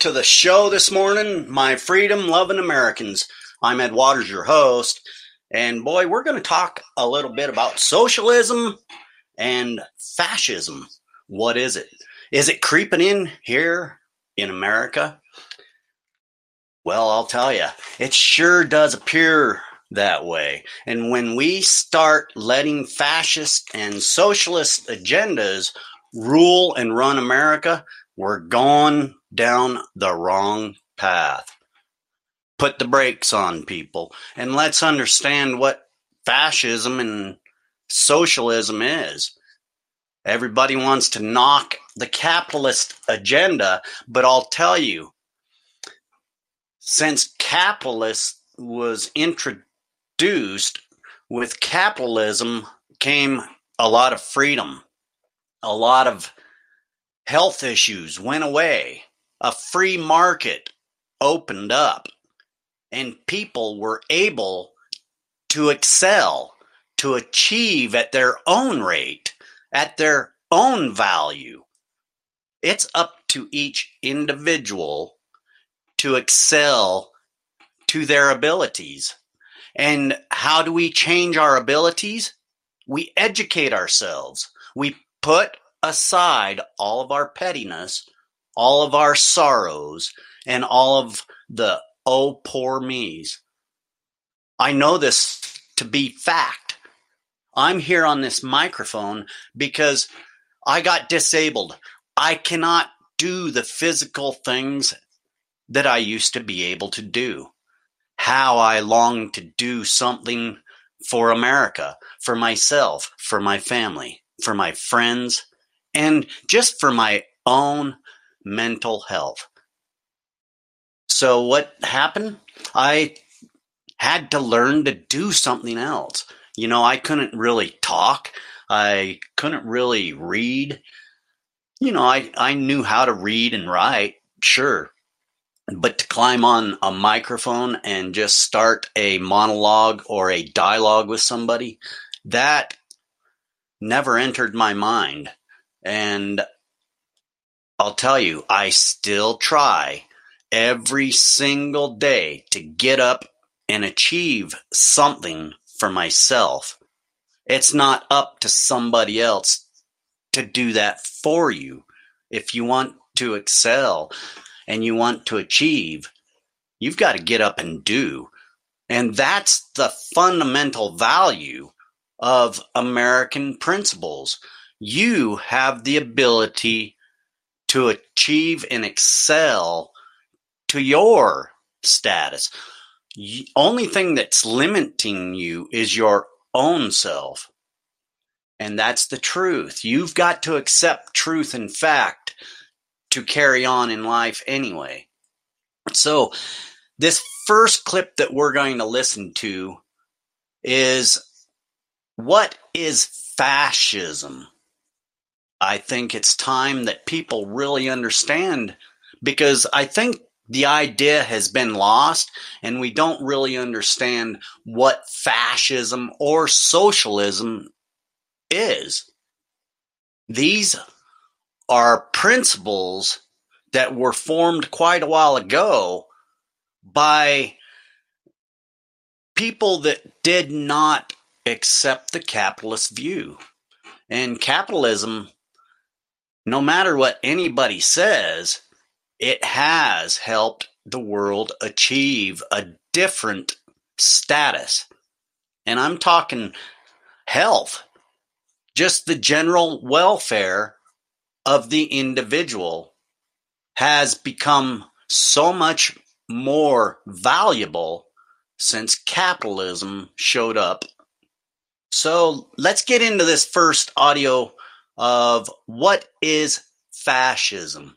to the show this morning, my freedom loving Americans. I'm Ed Waters, your host. And boy, we're going to talk a little bit about socialism and fascism. What is it? Is it creeping in here in America? Well, I'll tell you, it sure does appear that way. And when we start letting fascist and socialist agendas rule and run America, we're going down the wrong path. Put the brakes on people and let's understand what fascism and socialism is. Everybody wants to knock the capitalist agenda, but I'll tell you, since capitalist was introduced with capitalism came a lot of freedom, a lot of health issues went away, a free market opened up, and people were able to excel, to achieve at their own rate, at their own value. It's up to each individual to excel to their abilities. And how do we change our abilities? We educate ourselves. We put aside all of our pettiness, all of our sorrows, and all of the oh poor me's. I know this to be fact. I'm here on this microphone because I got disabled. I cannot do the physical things that I used to be able to do. How I long to do something for America, for myself, for my family, for my friends, and just for my own mental health. So, what happened? I had to learn to do something else. You know, I couldn't really talk, I couldn't really read. You know, I, I knew how to read and write, sure, but to climb on a microphone and just start a monologue or a dialogue with somebody, that never entered my mind. And I'll tell you, I still try every single day to get up and achieve something for myself. It's not up to somebody else to do that for you. If you want to excel, and you want to achieve, you've got to get up and do. And that's the fundamental value of American principles. You have the ability to achieve and excel to your status. The only thing that's limiting you is your own self. And that's the truth. You've got to accept truth and fact to carry on in life anyway. So, this first clip that we're going to listen to is what is fascism? I think it's time that people really understand because I think the idea has been lost and we don't really understand what fascism or socialism is. These are principles that were formed quite a while ago by people that did not accept the capitalist view. And capitalism, no matter what anybody says, it has helped the world achieve a different status. And I'm talking health, just the general welfare of the individual has become so much more valuable since capitalism showed up. So let's get into this first audio of what is fascism.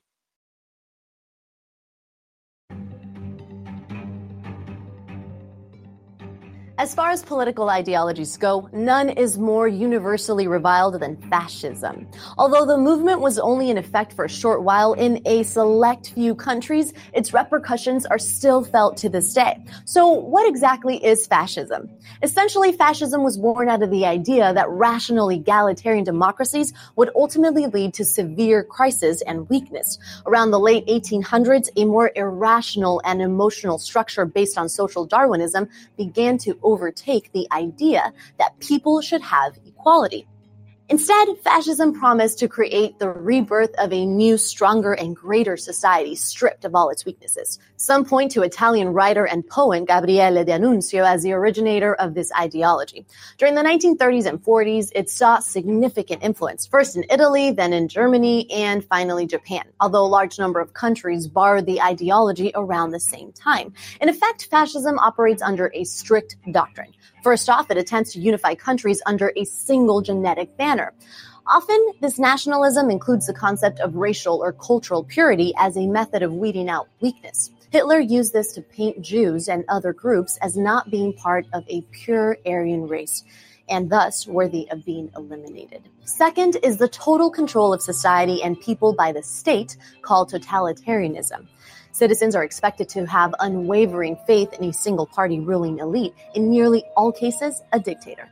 As far as political ideologies go, none is more universally reviled than fascism. Although the movement was only in effect for a short while in a select few countries, its repercussions are still felt to this day. So what exactly is fascism? Essentially, fascism was born out of the idea that rational egalitarian democracies would ultimately lead to severe crisis and weakness. Around the late 1800s, a more irrational and emotional structure based on social Darwinism began to overtake the idea that people should have equality. Instead, fascism promised to create the rebirth of a new, stronger, and greater society stripped of all its weaknesses. Some point to Italian writer and poet Gabriele D'Annunzio as the originator of this ideology. During the 1930s and 40s, it saw significant influence, first in Italy, then in Germany, and finally Japan, although a large number of countries borrowed the ideology around the same time. In effect, fascism operates under a strict doctrine. First off, it attempts to unify countries under a single genetic banner. Often, this nationalism includes the concept of racial or cultural purity as a method of weeding out weakness. Hitler used this to paint Jews and other groups as not being part of a pure Aryan race and thus worthy of being eliminated. Second is the total control of society and people by the state called totalitarianism. Citizens are expected to have unwavering faith in a single party ruling elite, in nearly all cases, a dictator.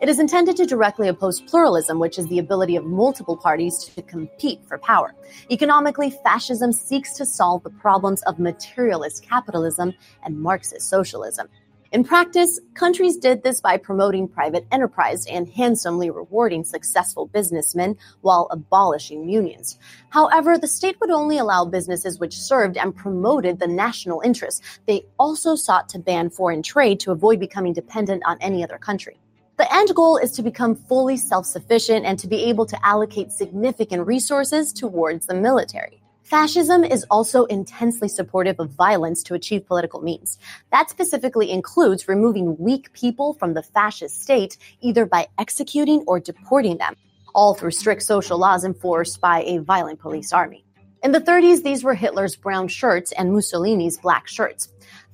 It is intended to directly oppose pluralism, which is the ability of multiple parties to compete for power. Economically, fascism seeks to solve the problems of materialist capitalism and Marxist socialism. In practice, countries did this by promoting private enterprise and handsomely rewarding successful businessmen while abolishing unions. However, the state would only allow businesses which served and promoted the national interest. They also sought to ban foreign trade to avoid becoming dependent on any other country. The end goal is to become fully self sufficient and to be able to allocate significant resources towards the military. Fascism is also intensely supportive of violence to achieve political means. That specifically includes removing weak people from the fascist state either by executing or deporting them, all through strict social laws enforced by a violent police army. In the 30s, these were Hitler's brown shirts and Mussolini's black shirts.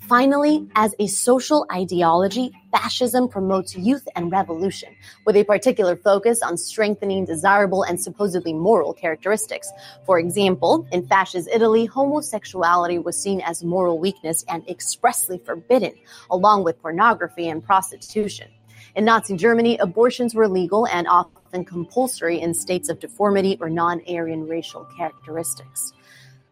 Finally, as a social ideology, fascism promotes youth and revolution, with a particular focus on strengthening desirable and supposedly moral characteristics. For example, in fascist Italy, homosexuality was seen as moral weakness and expressly forbidden, along with pornography and prostitution. In Nazi Germany, abortions were legal and often compulsory in states of deformity or non Aryan racial characteristics.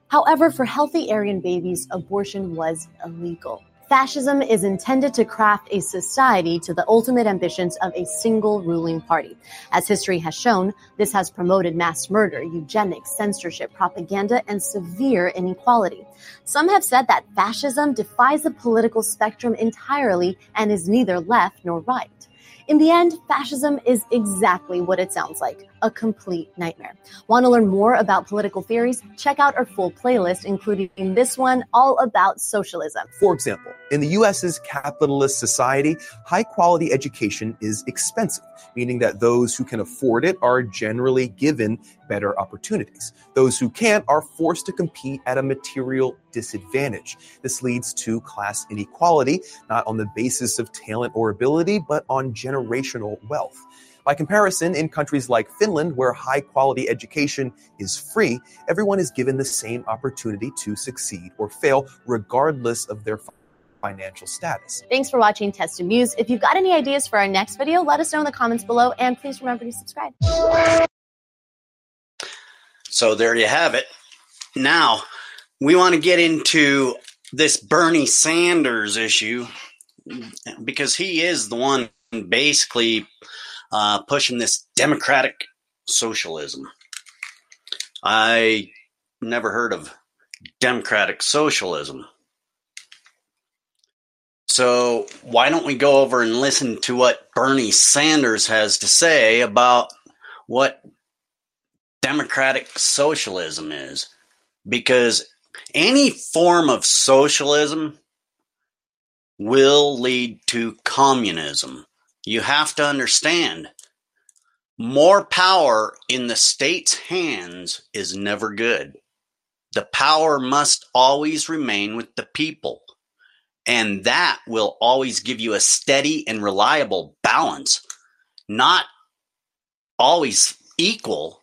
However, for healthy Aryan babies, abortion was illegal. Fascism is intended to craft a society to the ultimate ambitions of a single ruling party. As history has shown, this has promoted mass murder, eugenics, censorship, propaganda, and severe inequality. Some have said that fascism defies the political spectrum entirely and is neither left nor right. In the end, fascism is exactly what it sounds like a complete nightmare. Want to learn more about political theories? Check out our full playlist, including this one all about socialism. For example, in the US's capitalist society, high quality education is expensive, meaning that those who can afford it are generally given better opportunities. Those who can't are forced to compete at a material disadvantage. This leads to class inequality, not on the basis of talent or ability, but on generational wealth. By comparison, in countries like Finland, where high quality education is free, everyone is given the same opportunity to succeed or fail, regardless of their financial status. Thanks for watching TestTube News. If you've got any ideas for our next video, let us know in the comments below, and please remember to subscribe. So there you have it. Now, we want to get into this Bernie Sanders issue because he is the one basically uh, pushing this democratic socialism. I never heard of democratic socialism. So, why don't we go over and listen to what Bernie Sanders has to say about what democratic socialism is? Because any form of socialism will lead to communism you have to understand more power in the state's hands is never good. The power must always remain with the people. And that will always give you a steady and reliable balance. Not always equal,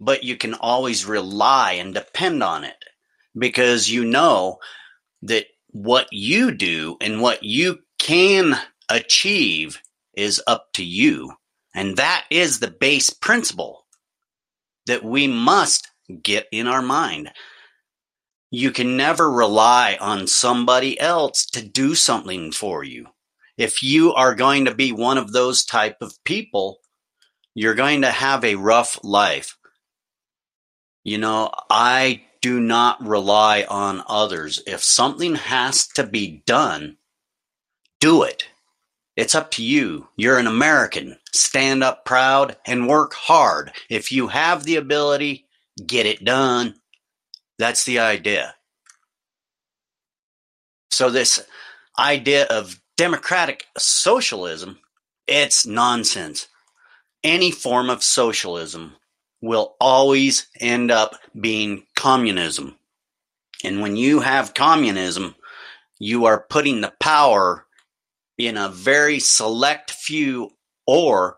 but you can always rely and depend on it because you know that what you do and what you can achieve is up to you. And that is the base principle that we must get in our mind. You can never rely on somebody else to do something for you. If you are going to be one of those type of people, you're going to have a rough life. You know, I do not rely on others. If something has to be done, do it. It's up to you. You're an American. Stand up proud and work hard. If you have the ability, get it done. That's the idea. So this idea of democratic socialism, it's nonsense. Any form of socialism will always end up being communism. And when you have communism, you are putting the power in a very select few or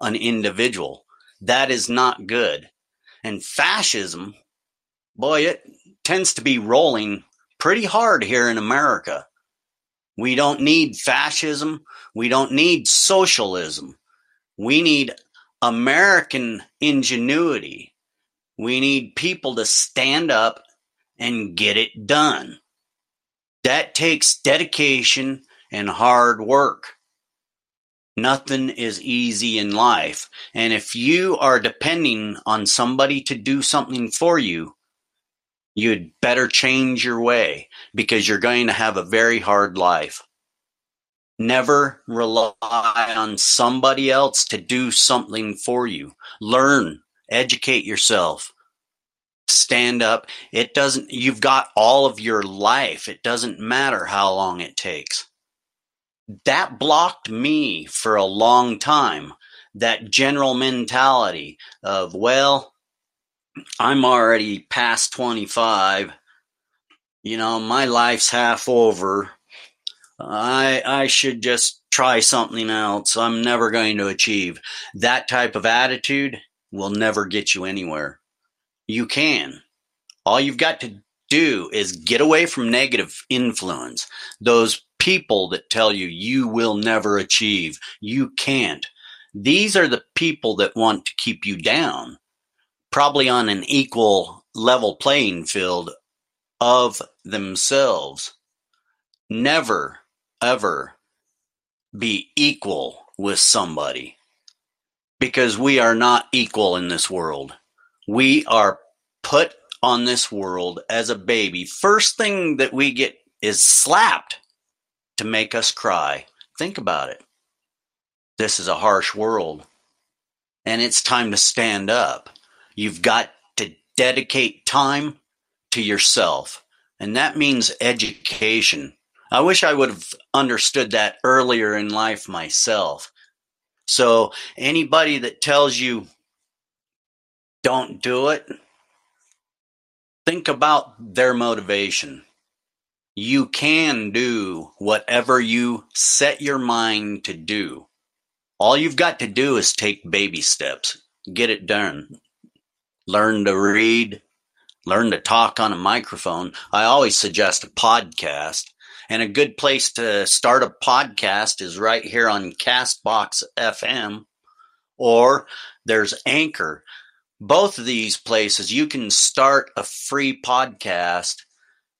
an individual. That is not good. And fascism, boy, it tends to be rolling pretty hard here in America. We don't need fascism. We don't need socialism. We need American ingenuity. We need people to stand up and get it done. That takes dedication and hard work. Nothing is easy in life. And if you are depending on somebody to do something for you, you'd better change your way because you're going to have a very hard life. Never rely on somebody else to do something for you. Learn, educate yourself, stand up. It doesn't, you've got all of your life. It doesn't matter how long it takes. That blocked me for a long time. That general mentality of, well, I'm already past 25. You know, my life's half over I I should just try something else. I'm never going to achieve. That type of attitude will never get you anywhere. You can. All you've got to do is get away from negative influence. Those people that tell you you will never achieve, you can't. These are the people that want to keep you down, probably on an equal level playing field of themselves. Never ever be equal with somebody because we are not equal in this world. We are put on this world as a baby. First thing that we get is slapped to make us cry. Think about it. This is a harsh world and it's time to stand up. You've got to dedicate time to yourself and that means education. I wish I would have understood that earlier in life myself. So anybody that tells you don't do it, think about their motivation. You can do whatever you set your mind to do. All you've got to do is take baby steps. Get it done. Learn to read, learn to talk on a microphone. I always suggest a podcast and a good place to start a podcast is right here on Castbox FM or there's Anchor. Both of these places, you can start a free podcast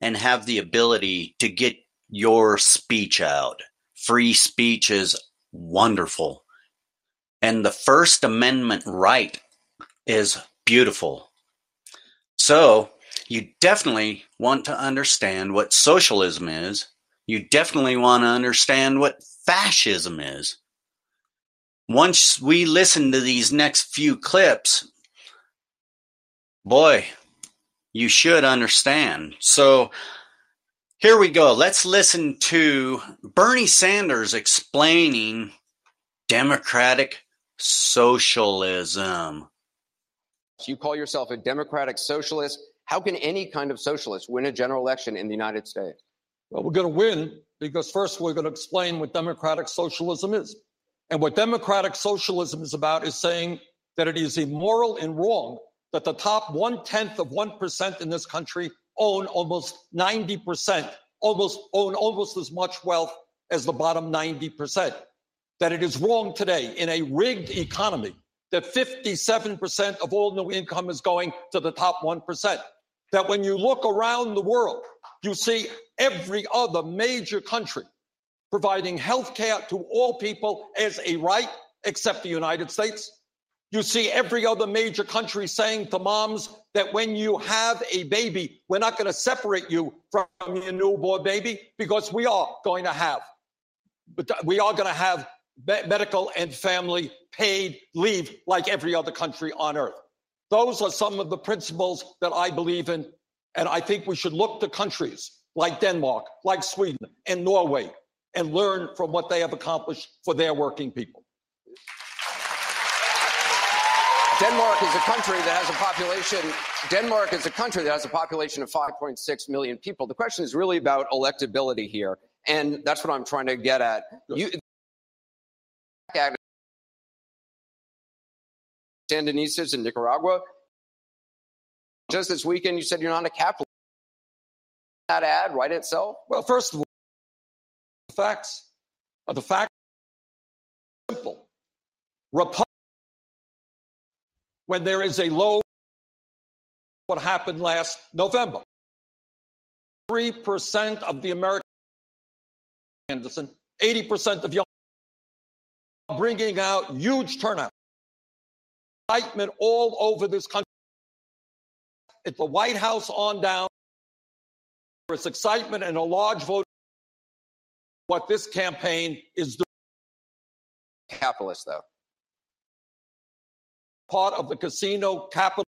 and have the ability to get your speech out. Free speech is wonderful. And the First Amendment right is beautiful. So, you definitely want to understand what socialism is you definitely want to understand what fascism is. Once we listen to these next few clips, boy, you should understand. So here we go. Let's listen to Bernie Sanders explaining democratic socialism. You call yourself a democratic socialist. How can any kind of socialist win a general election in the United States? Well, we're going to win because first we're going to explain what democratic socialism is. And what democratic socialism is about is saying that it is immoral and wrong that the top one tenth of 1% in this country own almost 90%, almost own almost as much wealth as the bottom 90%. That it is wrong today in a rigged economy that 57% of all new income is going to the top 1%. That when you look around the world, you see every other major country providing health care to all people as a right, except the United States. You see every other major country saying to moms that when you have a baby, we're not going to separate you from your newborn baby because we are going to have, we are going to have medical and family paid leave like every other country on earth. Those are some of the principles that I believe in. And I think we should look to countries like Denmark, like Sweden, and Norway and learn from what they have accomplished for their working people. Denmark is a country that has a population. Denmark is a country that has a population of 5.6 million people. The question is really about electability here, and that's what I'm trying to get at. You, Sandinistas in Nicaragua. Just this weekend, you said you're not a capitalist. That ad right itself? Well, first of all, the facts are the facts simple. Republic when there is a low, what happened last November. 3% of the American, Anderson, 80% of young bringing out huge turnout. Excitement all over this country. At the White House on down, there's excitement and a large vote. What this campaign is doing. Capitalist, though part of the casino capital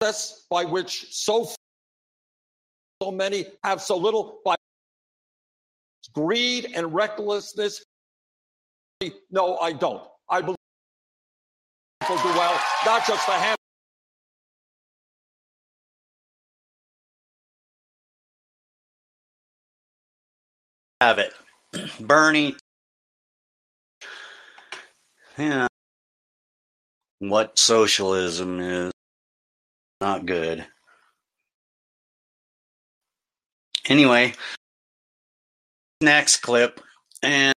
process by which so so many have so little by greed and recklessness. No, I don't. I believe people do well, not just a hand. Have it, Bernie. Yeah what socialism is. Not good. Anyway, next clip and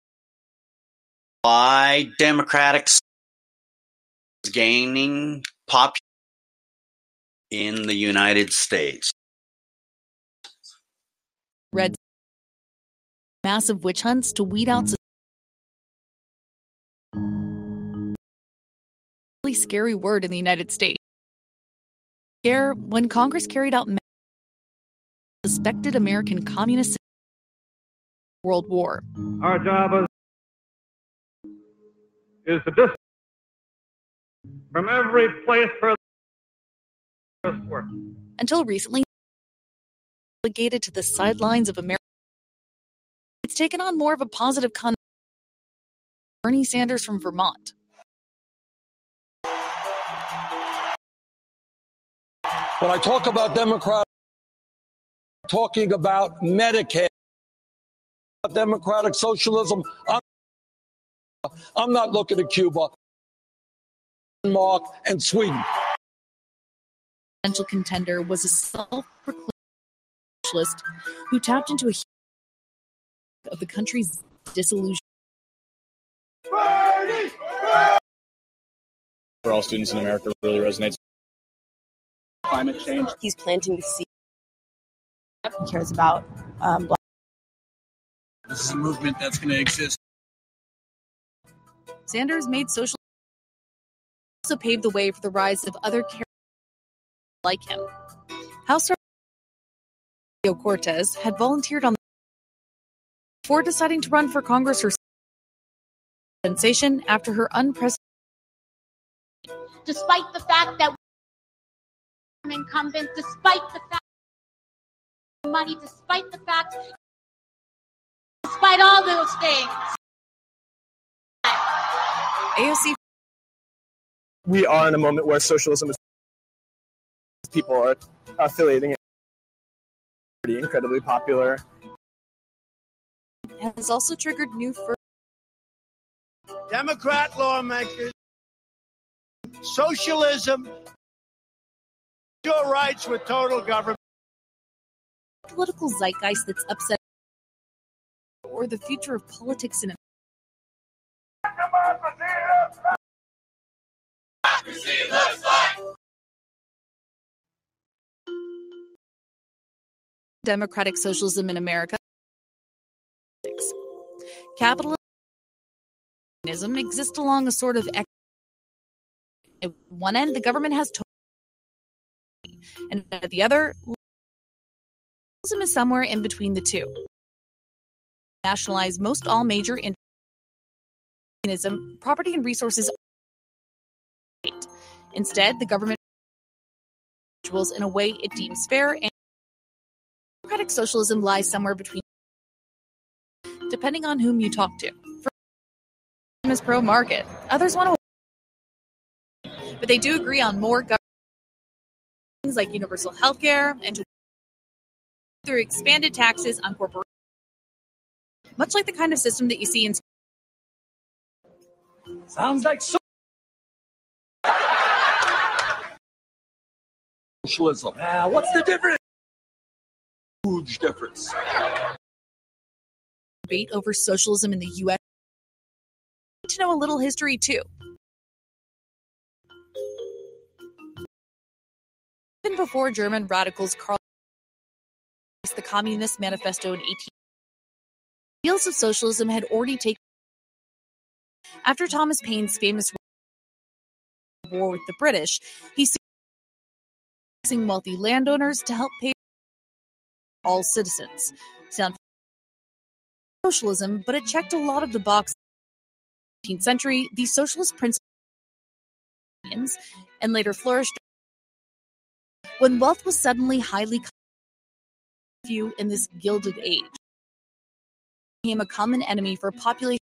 why Democratic is gaining popularity in the United States. Red massive witch hunts to weed out scary word in the United States. Scare when Congress carried out suspected American communist World War. Our job is, is to distance from every place for work. Until recently, relegated to the sidelines of America, it's taken on more of a positive con. Bernie Sanders from Vermont. When I talk about Democrat, talking about Medicare, democratic socialism, I'm, I'm not looking at Cuba, Denmark, and Sweden. Potential contender was a self-proclaimed socialist who tapped into a huge of the country's disillusion. For all students in America, really resonates climate change. He's planting the seed. He cares about um, black. This is a movement that's going to exist. Sanders made social also paved the way for the rise of other characters like him. House Representative Cortez had volunteered on before deciding to run for Congress her sensation after her unprecedented despite the fact that incumbent, despite the fact money, despite the fact, despite all those things. AOC. We are in a moment where socialism is. People are affiliating it. Pretty incredibly popular. has also triggered new. Fur- Democrat lawmakers, socialism, your rights with total government. political zeitgeist that's upset or the future of politics in democratic socialism in America. Capitalism exists along a sort of at one end the government has total and the other is somewhere in between the two. Nationalize most all major in- property and resources. Instead, the government individuals in a way it deems fair and democratic socialism lies somewhere between depending on whom you talk to. For is pro market, others want to but they do agree on more government like universal health care and through expanded taxes on corporations, much like the kind of system that you see in. Sounds like so- socialism. Ah, what's the difference? Huge difference. Debate over socialism in the U.S. to know a little history too. Even before German radicals Karl the Communist Manifesto in 18 ideals of socialism had already taken after Thomas Paine's famous war with the British, he using wealthy landowners to help pay all citizens. Sound socialism, but it checked a lot of the boxes. 19th century, the socialist principles and later flourished when wealth was suddenly highly few in this gilded age became a common enemy for population.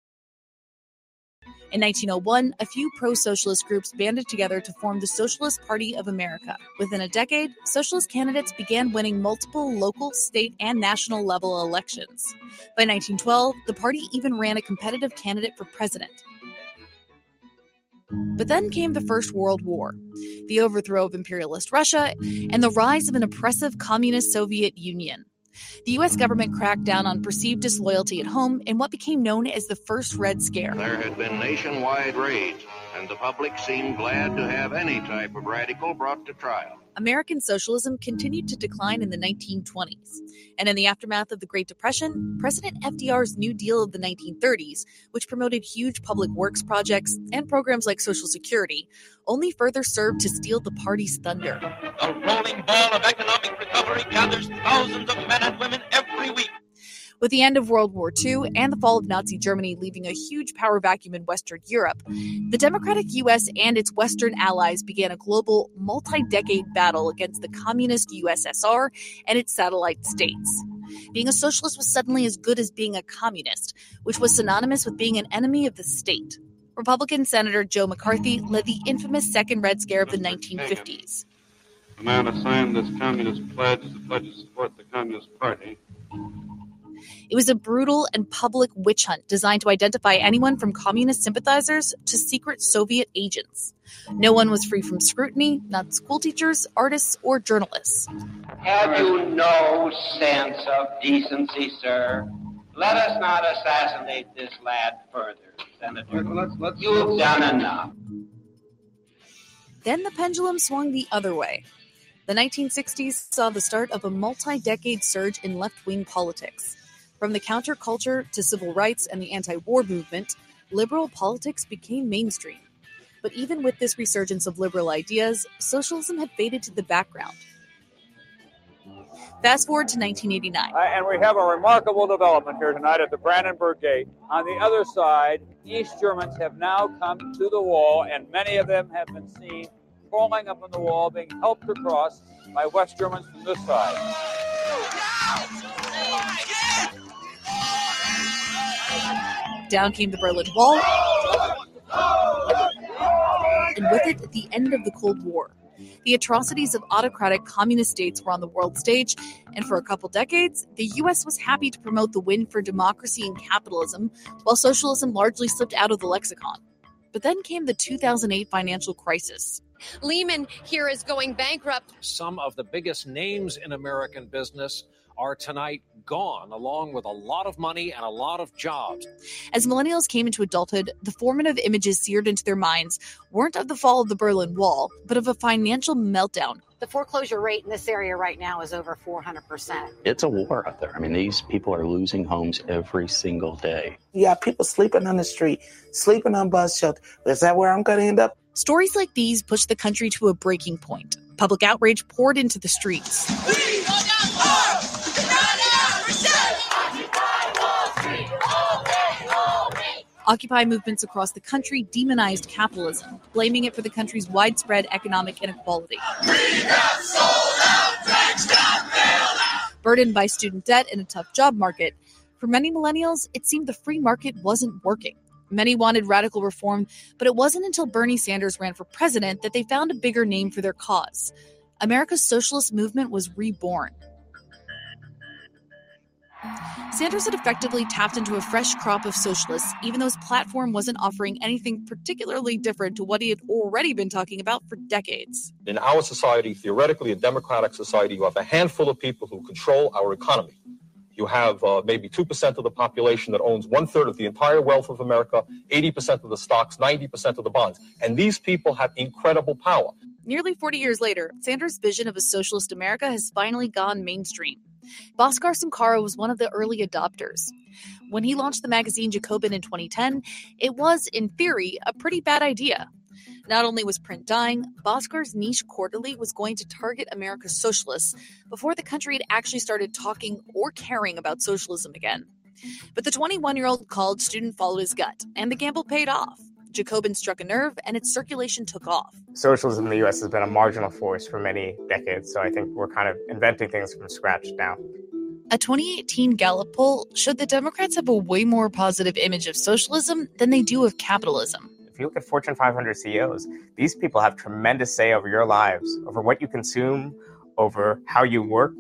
In 1901, a few pro socialist groups banded together to form the Socialist Party of America. Within a decade, socialist candidates began winning multiple local, state, and national level elections. By 1912, the party even ran a competitive candidate for president. But then came the First World War, the overthrow of imperialist Russia, and the rise of an oppressive communist Soviet Union. The U.S. government cracked down on perceived disloyalty at home in what became known as the First Red Scare. There had been nationwide raids, and the public seemed glad to have any type of radical brought to trial. American socialism continued to decline in the 1920s. And in the aftermath of the Great Depression, President FDR's New Deal of the 1930s, which promoted huge public works projects and programs like Social Security, only further served to steal the party's thunder. A rolling ball of economic recovery gathers thousands of men and women every week. With the end of World War II and the fall of Nazi Germany leaving a huge power vacuum in Western Europe, the democratic US and its Western allies began a global, multi decade battle against the communist USSR and its satellite states. Being a socialist was suddenly as good as being a communist, which was synonymous with being an enemy of the state. Republican Senator Joe McCarthy led the infamous Second Red Scare of the 1950s. The man assigned this communist pledge a pledge to support the Communist Party. It was a brutal and public witch hunt designed to identify anyone from communist sympathizers to secret Soviet agents. No one was free from scrutiny, not school teachers, artists, or journalists. Have you no sense of decency, sir? Let us not assassinate this lad further, Senator. Let's, let's, You've done enough. Then the pendulum swung the other way. The 1960s saw the start of a multi decade surge in left wing politics. From the counterculture to civil rights and the anti war movement, liberal politics became mainstream. But even with this resurgence of liberal ideas, socialism had faded to the background. Fast forward to 1989. Uh, and we have a remarkable development here tonight at the Brandenburg Gate. On the other side, East Germans have now come to the wall, and many of them have been seen crawling up on the wall, being helped across by West Germans from this side. Down came the Berlin Wall, and with it, the end of the Cold War. The atrocities of autocratic communist states were on the world stage, and for a couple decades, the US was happy to promote the win for democracy and capitalism, while socialism largely slipped out of the lexicon. But then came the 2008 financial crisis. Lehman here is going bankrupt. Some of the biggest names in American business are tonight gone, along with a lot of money and a lot of jobs. As millennials came into adulthood, the formative images seared into their minds weren't of the fall of the Berlin Wall, but of a financial meltdown. The foreclosure rate in this area right now is over 400%. It's a war out there. I mean, these people are losing homes every single day. You got people sleeping on the street, sleeping on bus shelter. Is that where I'm going to end up? Stories like these pushed the country to a breaking point. Public outrage poured into the streets. Occupy movements across the country demonized capitalism, blaming it for the country's widespread economic inequality. Burdened by student debt and a tough job market, for many millennials, it seemed the free market wasn't working. Many wanted radical reform, but it wasn't until Bernie Sanders ran for president that they found a bigger name for their cause. America's socialist movement was reborn. Sanders had effectively tapped into a fresh crop of socialists, even though his platform wasn't offering anything particularly different to what he had already been talking about for decades. In our society, theoretically a democratic society, you have a handful of people who control our economy. You have uh, maybe 2% of the population that owns one third of the entire wealth of America, 80% of the stocks, 90% of the bonds. And these people have incredible power. Nearly 40 years later, Sanders' vision of a socialist America has finally gone mainstream. Bhaskar Sunkara was one of the early adopters. When he launched the magazine Jacobin in 2010, it was, in theory, a pretty bad idea. Not only was print dying, Bhaskar's niche quarterly was going to target America's socialists before the country had actually started talking or caring about socialism again. But the 21 year old college student followed his gut, and the gamble paid off. Jacobin struck a nerve, and its circulation took off. Socialism in the US has been a marginal force for many decades, so I think we're kind of inventing things from scratch now. A 2018 Gallup poll showed that Democrats have a way more positive image of socialism than they do of capitalism. If you look at Fortune 500 CEOs, these people have tremendous say over your lives, over what you consume, over how you work,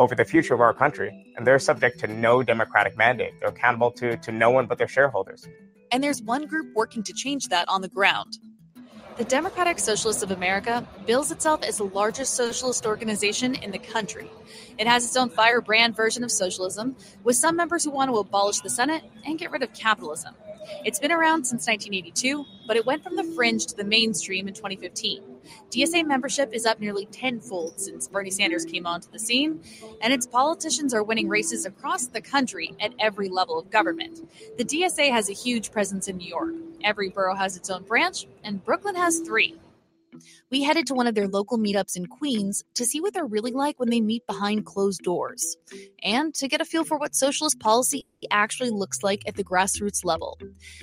over the future of our country. And they're subject to no democratic mandate. They're accountable to, to no one but their shareholders. And there's one group working to change that on the ground. The Democratic Socialists of America bills itself as the largest socialist organization in the country. It has its own firebrand version of socialism, with some members who want to abolish the Senate and get rid of capitalism. It's been around since 1982, but it went from the fringe to the mainstream in 2015. DSA membership is up nearly tenfold since Bernie Sanders came onto the scene, and its politicians are winning races across the country at every level of government. The DSA has a huge presence in New York. Every borough has its own branch, and Brooklyn has three. We headed to one of their local meetups in Queens to see what they're really like when they meet behind closed doors, and to get a feel for what socialist policy actually looks like at the grassroots level.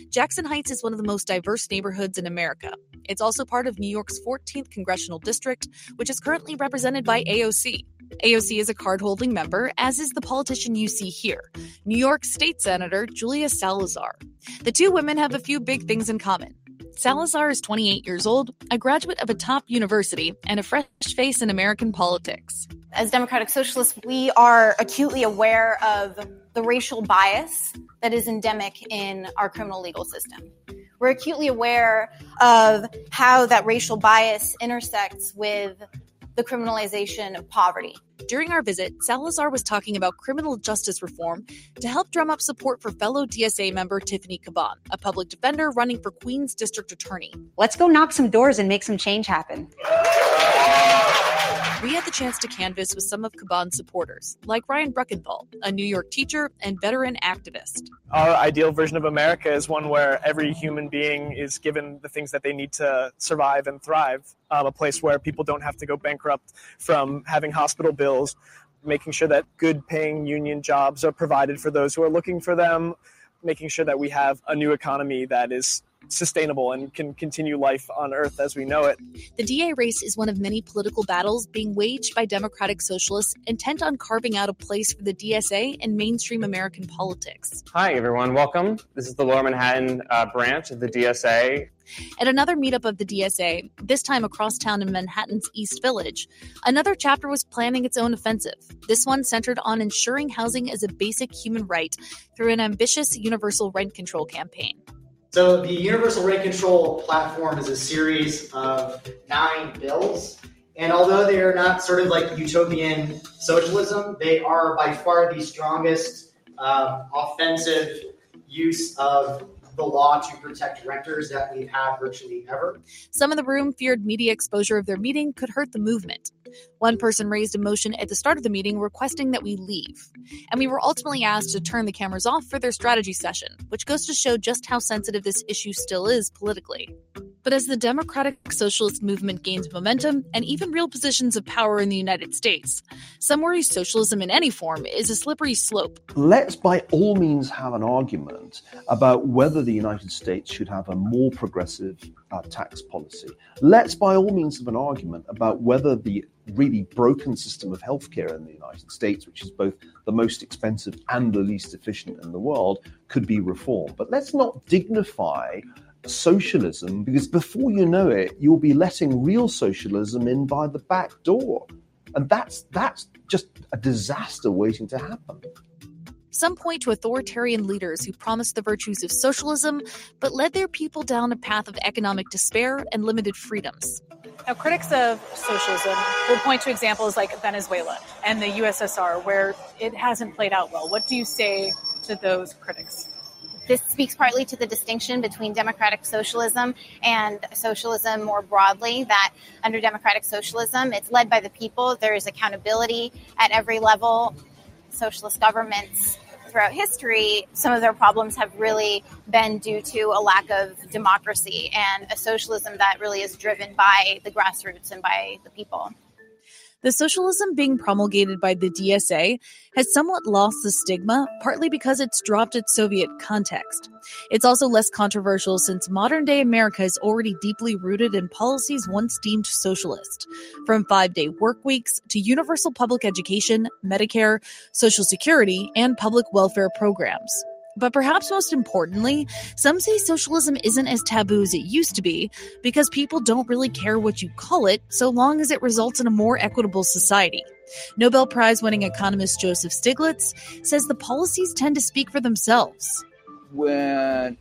Jackson Heights is one of the most diverse neighborhoods in America. It's also part of New York's 14th congressional district, which is currently represented by AOC. AOC is a card holding member, as is the politician you see here, New York State Senator Julia Salazar. The two women have a few big things in common. Salazar is 28 years old, a graduate of a top university, and a fresh face in American politics. As Democratic Socialists, we are acutely aware of the racial bias that is endemic in our criminal legal system. We're acutely aware of how that racial bias intersects with the criminalization of poverty. During our visit, Salazar was talking about criminal justice reform to help drum up support for fellow DSA member Tiffany Caban, a public defender running for Queens District Attorney. Let's go knock some doors and make some change happen. We had the chance to canvass with some of Caban's supporters, like Ryan Bruckenthal, a New York teacher and veteran activist. Our ideal version of America is one where every human being is given the things that they need to survive and thrive. Um, a place where people don't have to go bankrupt from having hospital bills, making sure that good paying union jobs are provided for those who are looking for them, making sure that we have a new economy that is sustainable and can continue life on Earth as we know it. The DA race is one of many political battles being waged by Democratic Socialists intent on carving out a place for the DSA in mainstream American politics. Hi, everyone. Welcome. This is the Lower Manhattan uh, branch of the DSA. At another meetup of the DSA, this time across town in Manhattan's East Village, another chapter was planning its own offensive. This one centered on ensuring housing as a basic human right through an ambitious universal rent control campaign. So, the Universal Rent Control platform is a series of nine bills. And although they are not sort of like utopian socialism, they are by far the strongest um, offensive use of the law to protect renters that we've had virtually ever. Some in the room feared media exposure of their meeting could hurt the movement. One person raised a motion at the start of the meeting requesting that we leave. And we were ultimately asked to turn the cameras off for their strategy session, which goes to show just how sensitive this issue still is politically. But as the democratic socialist movement gains momentum and even real positions of power in the United States, some worry socialism in any form is a slippery slope. Let's by all means have an argument about whether the United States should have a more progressive uh, tax policy. Let's by all means have an argument about whether the really broken system of healthcare in the United States, which is both the most expensive and the least efficient in the world, could be reformed. But let's not dignify socialism because before you know it, you'll be letting real socialism in by the back door. And that's that's just a disaster waiting to happen. Some point to authoritarian leaders who promised the virtues of socialism, but led their people down a path of economic despair and limited freedoms. Now, critics of socialism will point to examples like Venezuela and the USSR, where it hasn't played out well. What do you say to those critics? This speaks partly to the distinction between democratic socialism and socialism more broadly. That under democratic socialism, it's led by the people, there is accountability at every level. Socialist governments throughout history, some of their problems have really been due to a lack of democracy and a socialism that really is driven by the grassroots and by the people. The socialism being promulgated by the DSA has somewhat lost the stigma, partly because it's dropped its Soviet context. It's also less controversial since modern day America is already deeply rooted in policies once deemed socialist, from five day work weeks to universal public education, Medicare, Social Security, and public welfare programs. But perhaps most importantly, some say socialism isn't as taboo as it used to be because people don't really care what you call it so long as it results in a more equitable society. Nobel Prize winning economist Joseph Stiglitz says the policies tend to speak for themselves. When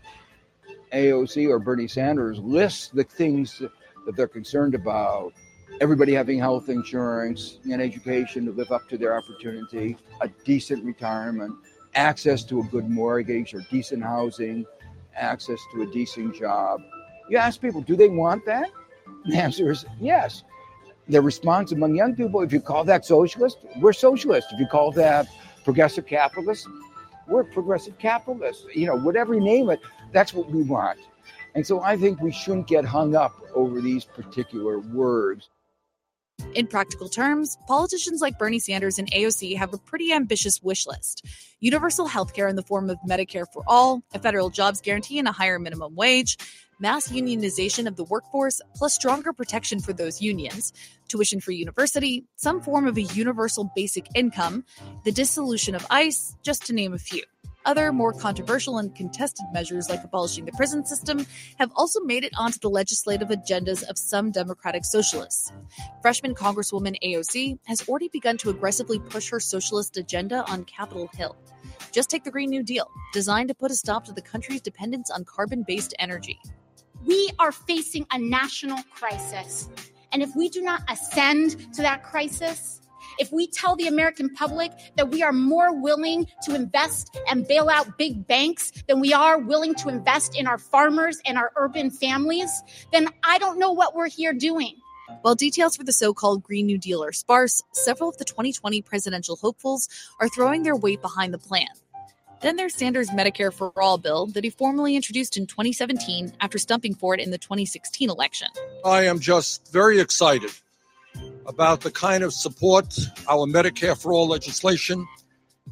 AOC or Bernie Sanders lists the things that they're concerned about, everybody having health insurance and education to live up to their opportunity, a decent retirement, access to a good mortgage or decent housing, access to a decent job. You ask people, do they want that? The answer is yes. The response among young people, if you call that socialist, we're socialist. If you call that progressive capitalist, we're progressive capitalists. You know, whatever you name it, that's what we want. And so I think we shouldn't get hung up over these particular words. In practical terms, politicians like Bernie Sanders and AOC have a pretty ambitious wish list universal health care in the form of Medicare for all, a federal jobs guarantee and a higher minimum wage, mass unionization of the workforce, plus stronger protection for those unions, tuition free university, some form of a universal basic income, the dissolution of ICE, just to name a few. Other more controversial and contested measures, like abolishing the prison system, have also made it onto the legislative agendas of some Democratic socialists. Freshman Congresswoman AOC has already begun to aggressively push her socialist agenda on Capitol Hill. Just take the Green New Deal, designed to put a stop to the country's dependence on carbon based energy. We are facing a national crisis. And if we do not ascend to that crisis, if we tell the American public that we are more willing to invest and bail out big banks than we are willing to invest in our farmers and our urban families, then I don't know what we're here doing. While details for the so called Green New Deal are sparse, several of the 2020 presidential hopefuls are throwing their weight behind the plan. Then there's Sanders' Medicare for All bill that he formally introduced in 2017 after stumping for it in the 2016 election. I am just very excited about the kind of support our Medicare for All legislation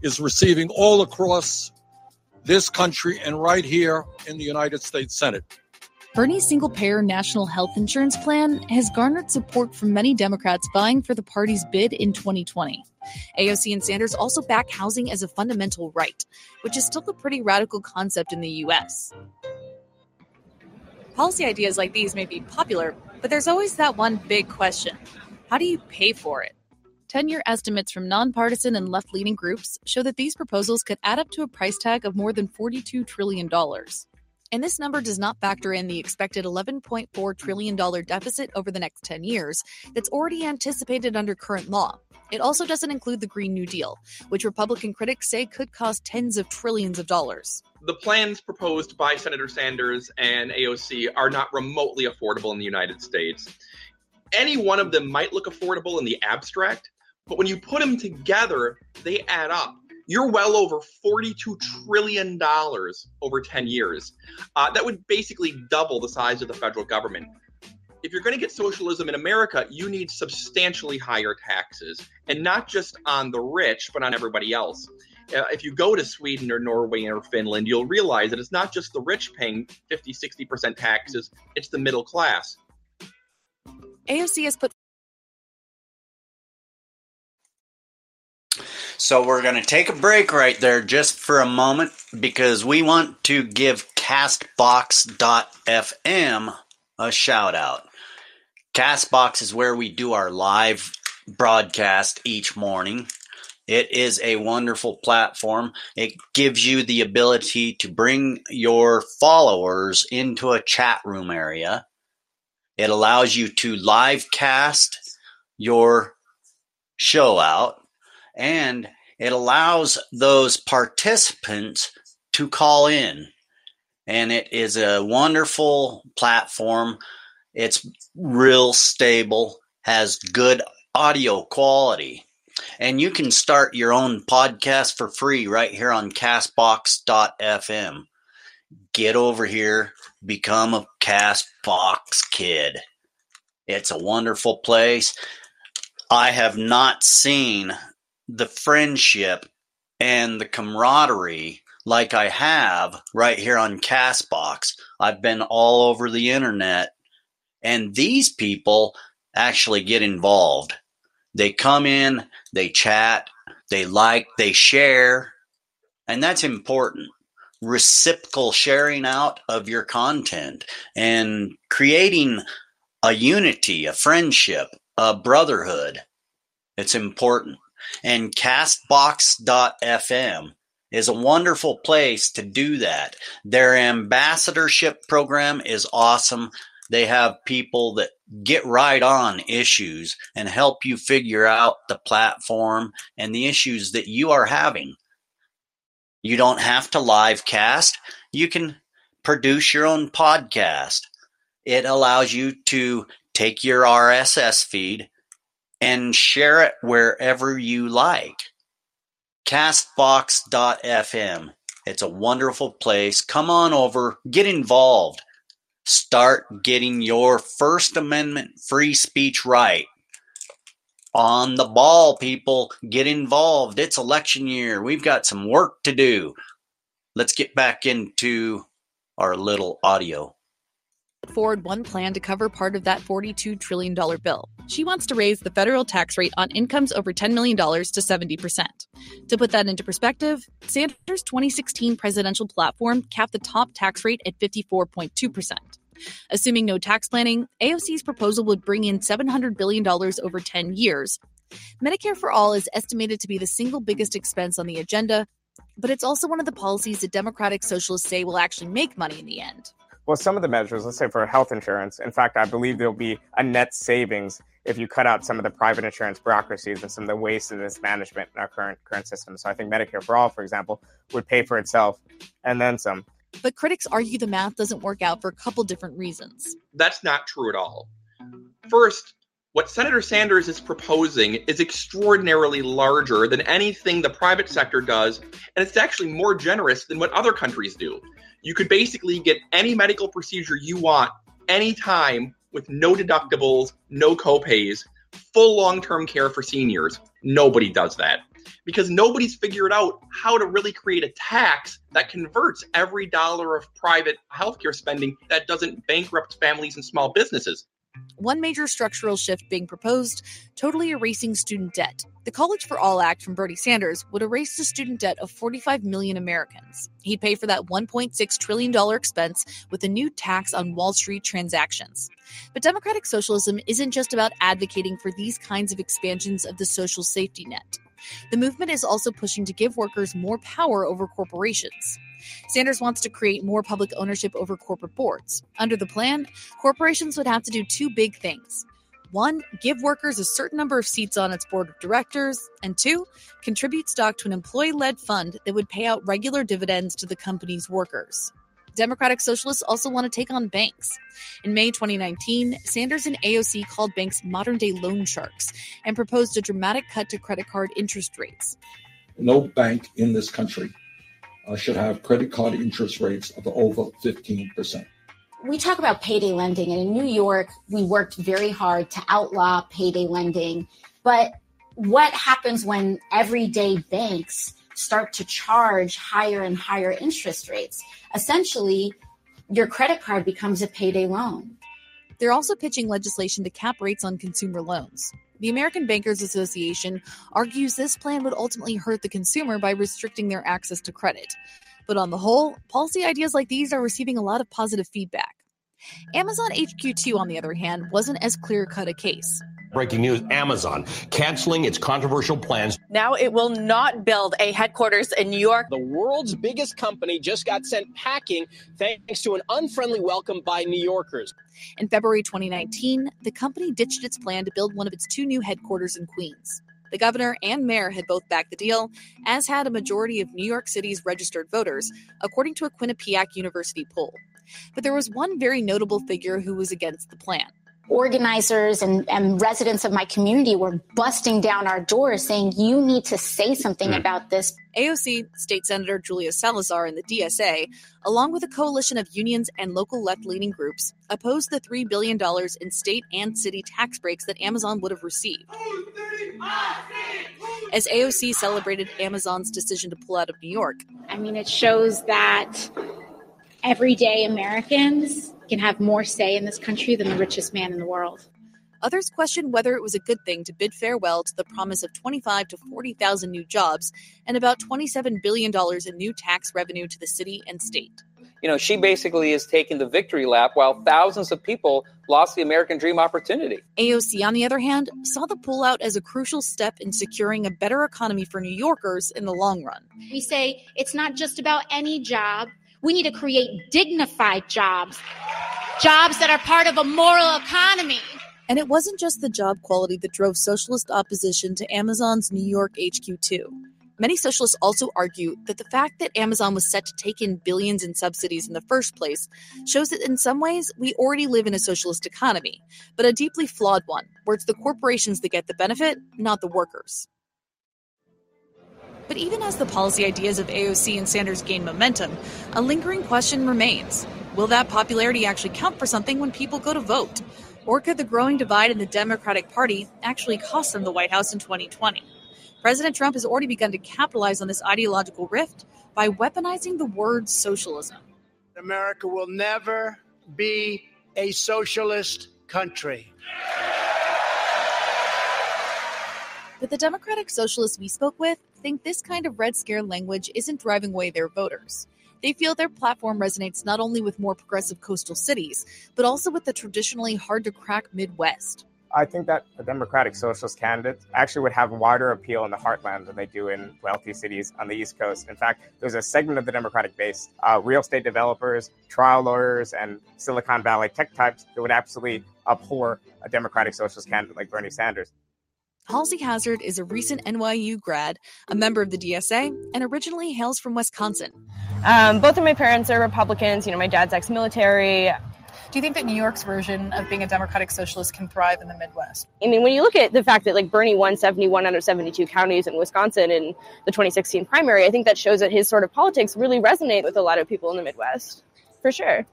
is receiving all across this country and right here in the United States Senate. Bernie's single payer national health insurance plan has garnered support from many Democrats vying for the party's bid in 2020. AOC and Sanders also back housing as a fundamental right, which is still a pretty radical concept in the US. Policy ideas like these may be popular, but there's always that one big question how do you pay for it? 10 year estimates from nonpartisan and left leaning groups show that these proposals could add up to a price tag of more than $42 trillion. And this number does not factor in the expected $11.4 trillion deficit over the next 10 years that's already anticipated under current law. It also doesn't include the Green New Deal, which Republican critics say could cost tens of trillions of dollars. The plans proposed by Senator Sanders and AOC are not remotely affordable in the United States. Any one of them might look affordable in the abstract, but when you put them together, they add up. You're well over $42 trillion over 10 years. Uh, that would basically double the size of the federal government. If you're going to get socialism in America, you need substantially higher taxes, and not just on the rich, but on everybody else. Uh, if you go to Sweden or Norway or Finland, you'll realize that it's not just the rich paying 50, 60% taxes, it's the middle class. AOC has put So we're going to take a break right there just for a moment because we want to give Castbox.fm a shout out. Castbox is where we do our live broadcast each morning. It is a wonderful platform. It gives you the ability to bring your followers into a chat room area. It allows you to live cast your show out and it allows those participants to call in. And it is a wonderful platform. It's real stable, has good audio quality. And you can start your own podcast for free right here on castbox.fm. Get over here, become a Castbox kid. It's a wonderful place. I have not seen the friendship and the camaraderie like I have right here on Castbox. I've been all over the internet, and these people actually get involved. They come in, they chat, they like, they share, and that's important. Reciprocal sharing out of your content and creating a unity, a friendship, a brotherhood. It's important. And Castbox.fm is a wonderful place to do that. Their ambassadorship program is awesome. They have people that get right on issues and help you figure out the platform and the issues that you are having. You don't have to live cast. You can produce your own podcast. It allows you to take your RSS feed and share it wherever you like. Castbox.fm. It's a wonderful place. Come on over, get involved. Start getting your First Amendment free speech right. On the ball, people. Get involved. It's election year. We've got some work to do. Let's get back into our little audio forward one plan to cover part of that $42 trillion bill. She wants to raise the federal tax rate on incomes over $10 million to 70%. To put that into perspective, Sanders' 2016 presidential platform capped the top tax rate at 54.2%. Assuming no tax planning, AOC's proposal would bring in $700 billion over 10 years. Medicare for All is estimated to be the single biggest expense on the agenda, but it's also one of the policies that Democratic Socialists say will actually make money in the end. Well, some of the measures, let's say for health insurance, in fact, I believe there'll be a net savings if you cut out some of the private insurance bureaucracies and some of the waste and mismanagement in our current current system. So I think Medicare for all, for example, would pay for itself and then some. But critics argue the math doesn't work out for a couple different reasons. That's not true at all. First, what Senator Sanders is proposing is extraordinarily larger than anything the private sector does, and it's actually more generous than what other countries do you could basically get any medical procedure you want anytime with no deductibles, no copays, full long term care for seniors. Nobody does that. Because nobody's figured out how to really create a tax that converts every dollar of private healthcare spending that doesn't bankrupt families and small businesses. One major structural shift being proposed totally erasing student debt. The College for All Act from Bernie Sanders would erase the student debt of 45 million Americans. He'd pay for that $1.6 trillion expense with a new tax on Wall Street transactions. But democratic socialism isn't just about advocating for these kinds of expansions of the social safety net. The movement is also pushing to give workers more power over corporations. Sanders wants to create more public ownership over corporate boards. Under the plan, corporations would have to do two big things. One, give workers a certain number of seats on its board of directors, and two, contribute stock to an employee led fund that would pay out regular dividends to the company's workers. Democratic Socialists also want to take on banks. In May 2019, Sanders and AOC called banks modern day loan sharks and proposed a dramatic cut to credit card interest rates. No bank in this country uh, should have credit card interest rates of over 15%. We talk about payday lending, and in New York, we worked very hard to outlaw payday lending. But what happens when everyday banks start to charge higher and higher interest rates? Essentially, your credit card becomes a payday loan. They're also pitching legislation to cap rates on consumer loans. The American Bankers Association argues this plan would ultimately hurt the consumer by restricting their access to credit. But on the whole, policy ideas like these are receiving a lot of positive feedback. Amazon HQ2, on the other hand, wasn't as clear cut a case. Breaking news Amazon canceling its controversial plans. Now it will not build a headquarters in New York. The world's biggest company just got sent packing thanks to an unfriendly welcome by New Yorkers. In February 2019, the company ditched its plan to build one of its two new headquarters in Queens. The governor and mayor had both backed the deal, as had a majority of New York City's registered voters, according to a Quinnipiac University poll. But there was one very notable figure who was against the plan. Organizers and, and residents of my community were busting down our doors saying, You need to say something Mm. about this. AOC State Senator Julia Salazar and the DSA, along with a coalition of unions and local left leaning groups, opposed the $3 billion in state and city tax breaks that Amazon would have received. As AOC celebrated Amazon's decision to pull out of New York, I mean, it shows that everyday Americans can have more say in this country than the richest man in the world. Others questioned whether it was a good thing to bid farewell to the promise of 25 to 40,000 new jobs and about $27 billion in new tax revenue to the city and state. You know, she basically is taking the victory lap while thousands of people lost the American dream opportunity. AOC, on the other hand, saw the pullout as a crucial step in securing a better economy for New Yorkers in the long run. We say it's not just about any job, we need to create dignified jobs, jobs that are part of a moral economy. And it wasn't just the job quality that drove socialist opposition to Amazon's New York HQ2. Many socialists also argue that the fact that Amazon was set to take in billions in subsidies in the first place shows that in some ways we already live in a socialist economy, but a deeply flawed one, where it's the corporations that get the benefit, not the workers. But even as the policy ideas of AOC and Sanders gain momentum, a lingering question remains Will that popularity actually count for something when people go to vote? Or could the growing divide in the Democratic Party actually cost them the White House in 2020? President Trump has already begun to capitalize on this ideological rift by weaponizing the word socialism. America will never be a socialist country. But the Democratic Socialists we spoke with think this kind of Red Scare language isn't driving away their voters. They feel their platform resonates not only with more progressive coastal cities, but also with the traditionally hard to crack Midwest. I think that the Democratic Socialist candidates actually would have wider appeal in the heartland than they do in wealthy cities on the East Coast. In fact, there's a segment of the Democratic base, uh, real estate developers, trial lawyers, and Silicon Valley tech types that would absolutely abhor a Democratic Socialist candidate like Bernie Sanders. Halsey Hazard is a recent NYU grad, a member of the DSA, and originally hails from Wisconsin. Um, both of my parents are Republicans. You know, my dad's ex-military. Do you think that New York's version of being a democratic socialist can thrive in the Midwest? I mean, when you look at the fact that like Bernie won 71 out of 72 counties in Wisconsin in the 2016 primary, I think that shows that his sort of politics really resonate with a lot of people in the Midwest, for sure.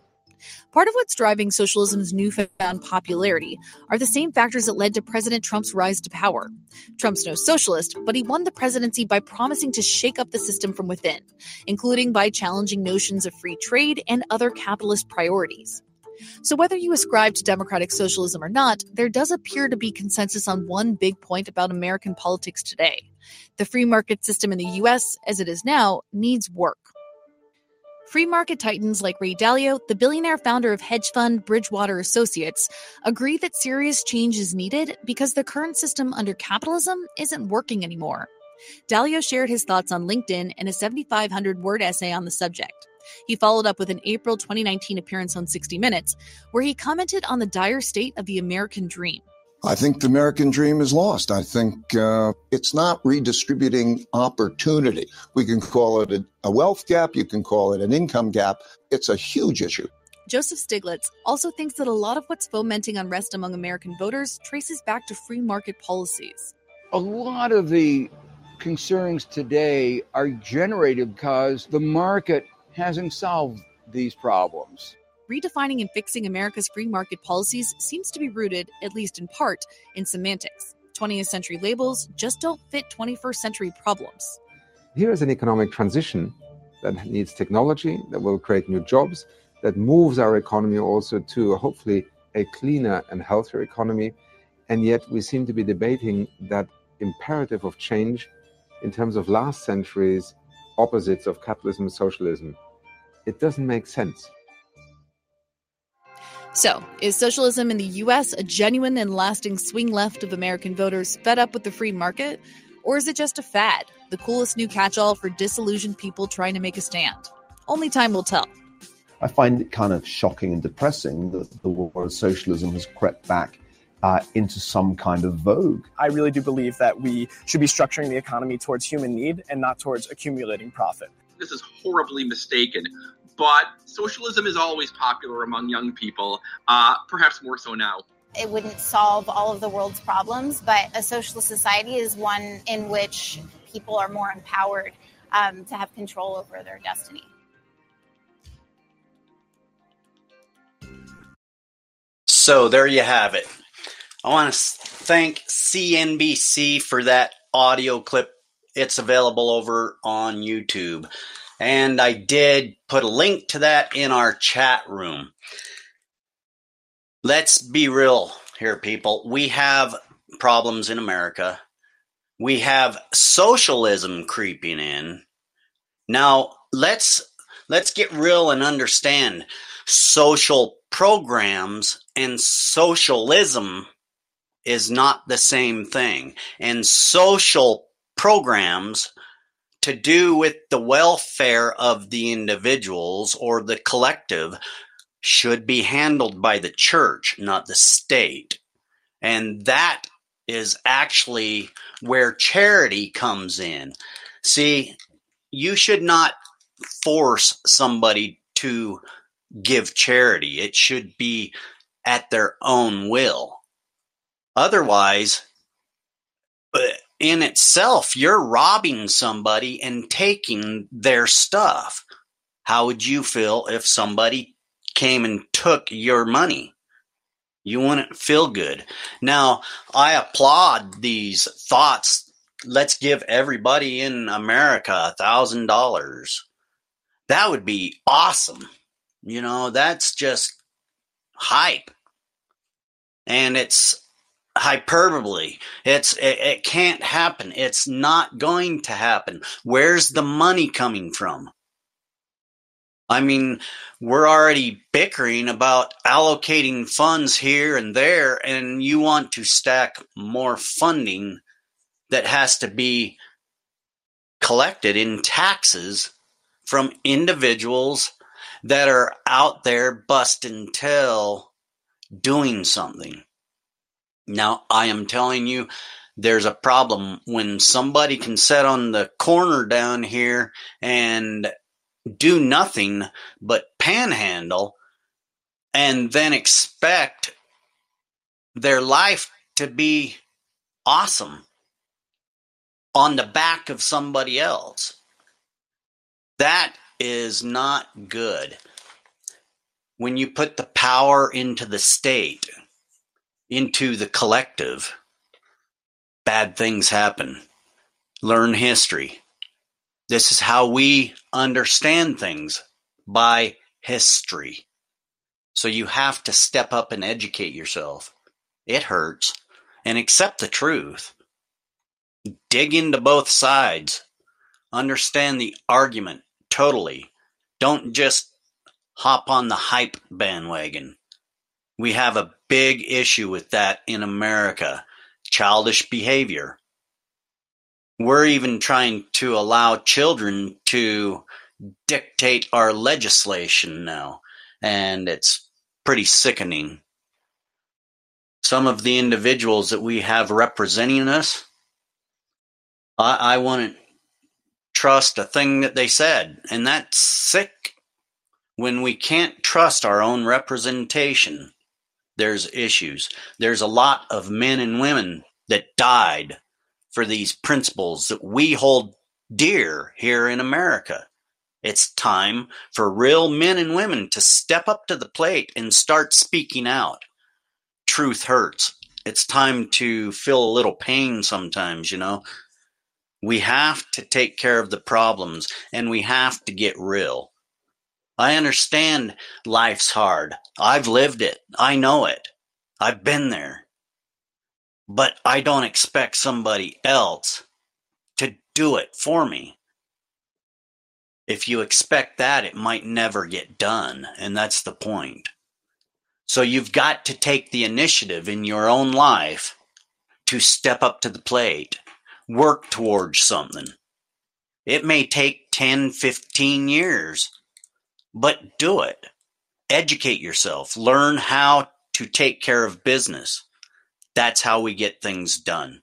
Part of what's driving socialism's newfound popularity are the same factors that led to President Trump's rise to power. Trump's no socialist, but he won the presidency by promising to shake up the system from within, including by challenging notions of free trade and other capitalist priorities. So, whether you ascribe to democratic socialism or not, there does appear to be consensus on one big point about American politics today. The free market system in the US, as it is now, needs work. Free market titans like Ray Dalio, the billionaire founder of hedge fund Bridgewater Associates, agree that serious change is needed because the current system under capitalism isn't working anymore. Dalio shared his thoughts on LinkedIn in a 7,500 word essay on the subject. He followed up with an April 2019 appearance on 60 Minutes, where he commented on the dire state of the American dream. I think the American dream is lost. I think uh, it's not redistributing opportunity. We can call it a, a wealth gap, you can call it an income gap. It's a huge issue. Joseph Stiglitz also thinks that a lot of what's fomenting unrest among American voters traces back to free market policies. A lot of the concerns today are generated because the market hasn't solved these problems. Redefining and fixing America's free market policies seems to be rooted, at least in part, in semantics. 20th century labels just don't fit 21st century problems. Here is an economic transition that needs technology, that will create new jobs, that moves our economy also to hopefully a cleaner and healthier economy. And yet we seem to be debating that imperative of change in terms of last century's opposites of capitalism and socialism. It doesn't make sense. So, is socialism in the US a genuine and lasting swing left of American voters fed up with the free market? Or is it just a fad, the coolest new catch all for disillusioned people trying to make a stand? Only time will tell. I find it kind of shocking and depressing that the word socialism has crept back uh, into some kind of vogue. I really do believe that we should be structuring the economy towards human need and not towards accumulating profit. This is horribly mistaken. But socialism is always popular among young people, uh, perhaps more so now. It wouldn't solve all of the world's problems, but a socialist society is one in which people are more empowered um, to have control over their destiny. So there you have it. I want to thank CNBC for that audio clip. It's available over on YouTube. And I did put a link to that in our chat room. Let's be real here, people. We have problems in America. We have socialism creeping in. Now, let's let's get real and understand social programs and socialism is not the same thing. And social programs to do with the welfare of the individuals or the collective should be handled by the church, not the state. And that is actually where charity comes in. See, you should not force somebody to give charity, it should be at their own will. Otherwise, uh, in itself, you're robbing somebody and taking their stuff. How would you feel if somebody came and took your money? You wouldn't feel good. Now, I applaud these thoughts. Let's give everybody in America a thousand dollars. That would be awesome. You know, that's just hype. And it's hyperbole. It's it, it can't happen. It's not going to happen. Where's the money coming from? I mean, we're already bickering about allocating funds here and there, and you want to stack more funding that has to be collected in taxes from individuals that are out there busting tail doing something. Now, I am telling you, there's a problem when somebody can sit on the corner down here and do nothing but panhandle and then expect their life to be awesome on the back of somebody else. That is not good. when you put the power into the state, into the collective, bad things happen. Learn history. This is how we understand things by history. So you have to step up and educate yourself. It hurts. And accept the truth. Dig into both sides. Understand the argument totally. Don't just hop on the hype bandwagon. We have a big issue with that in America childish behavior. We're even trying to allow children to dictate our legislation now, and it's pretty sickening. Some of the individuals that we have representing us, I, I wouldn't trust a thing that they said, and that's sick. When we can't trust our own representation, there's issues. There's a lot of men and women that died for these principles that we hold dear here in America. It's time for real men and women to step up to the plate and start speaking out. Truth hurts. It's time to feel a little pain sometimes, you know. We have to take care of the problems and we have to get real. I understand life's hard. I've lived it. I know it. I've been there. But I don't expect somebody else to do it for me. If you expect that, it might never get done. And that's the point. So you've got to take the initiative in your own life to step up to the plate, work towards something. It may take 10, 15 years but do it. Educate yourself. Learn how to take care of business. That's how we get things done.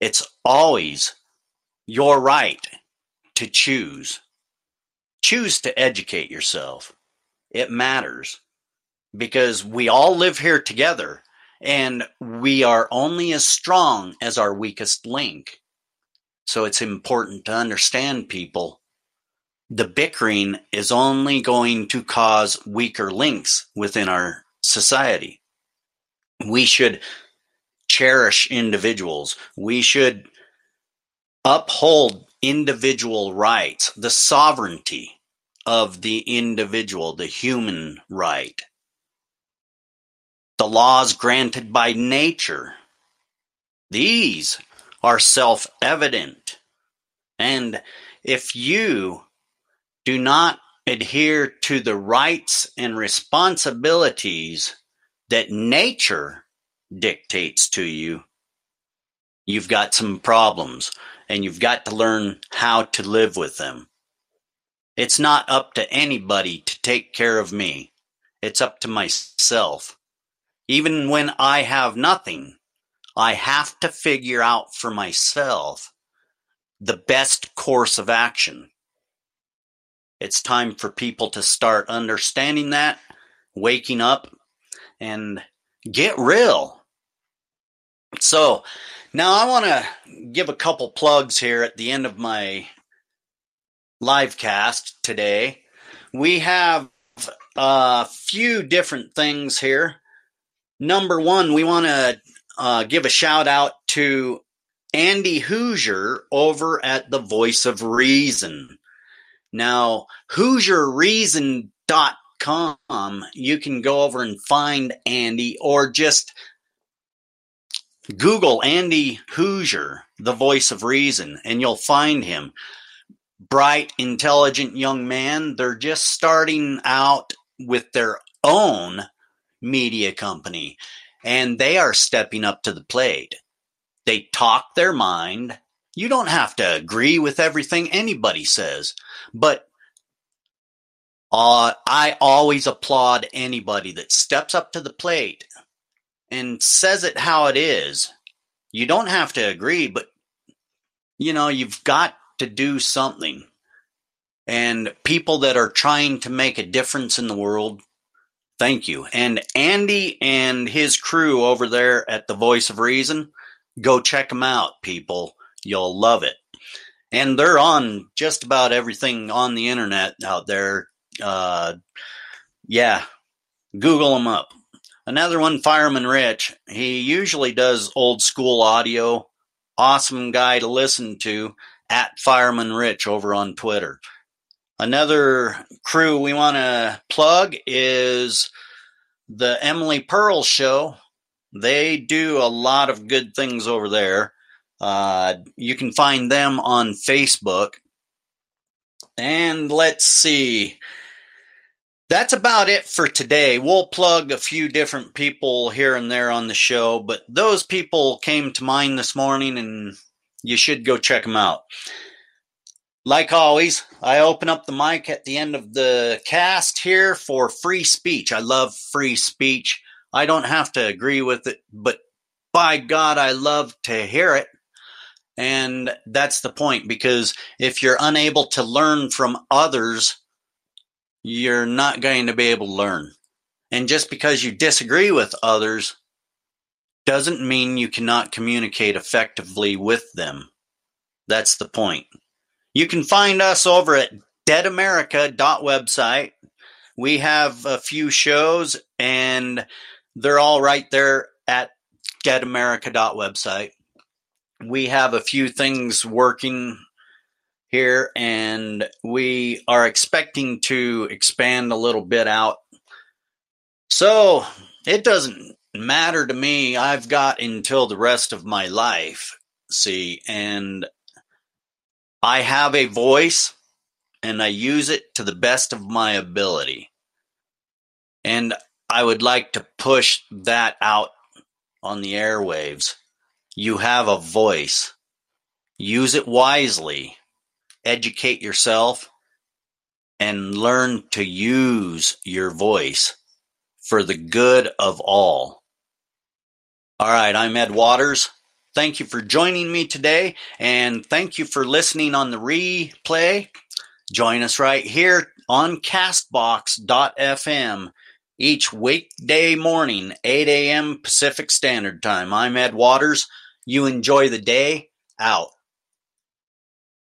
It's always your right to choose. Choose to educate yourself. It matters because we all live here together and we are only as strong as our weakest link. So it's important to understand people the bickering is only going to cause weaker links within our society. We should cherish individuals. We should uphold individual rights, the sovereignty of the individual, the human right. The laws granted by nature. These are self evident. And if you do not adhere to the rights and responsibilities that nature dictates to you, you've got some problems and you've got to learn how to live with them. It's not up to anybody to take care of me. It's up to myself. Even when I have nothing, I have to figure out for myself the best course of action. It's time for people to start understanding that, waking up, and get real. So, now I want to give a couple plugs here at the end of my live cast today. We have a few different things here. Number one, we want to uh, give a shout out to Andy Hoosier over at the Voice of Reason. Now, HoosierReason.com, you can go over and find Andy or just Google Andy Hoosier, the voice of reason, and you'll find him. Bright, intelligent young man. They're just starting out with their own media company and they are stepping up to the plate. They talk their mind. You don't have to agree with everything anybody says, but uh, I always applaud anybody that steps up to the plate and says it how it is. You don't have to agree, but you know, you've got to do something. And people that are trying to make a difference in the world, thank you. And Andy and his crew over there at the Voice of Reason, go check them out, people. You'll love it and they're on just about everything on the internet out there. Uh, Yeah, Google them up. Another one, Fireman Rich. He usually does old school audio. Awesome guy to listen to at Fireman Rich over on Twitter. Another crew we want to plug is the Emily Pearl Show. They do a lot of good things over there. Uh, you can find them on Facebook. And let's see. That's about it for today. We'll plug a few different people here and there on the show, but those people came to mind this morning and you should go check them out. Like always, I open up the mic at the end of the cast here for free speech. I love free speech. I don't have to agree with it, but by God, I love to hear it. And that's the point because if you're unable to learn from others, you're not going to be able to learn. And just because you disagree with others doesn't mean you cannot communicate effectively with them. That's the point. You can find us over at deadamerica.website. We have a few shows and they're all right there at deadamerica.website. We have a few things working here and we are expecting to expand a little bit out. So it doesn't matter to me. I've got until the rest of my life, see, and I have a voice and I use it to the best of my ability. And I would like to push that out on the airwaves. You have a voice. Use it wisely educate yourself, and learn to use your voice for the good of all. All right, I'm Ed Waters. Thank you for joining me today, and thank you for listening on the replay. Join us right here on Castbox.fm each weekday morning, 8 a.m. Pacific Standard Time. I'm Ed Waters. You enjoy the day. Out.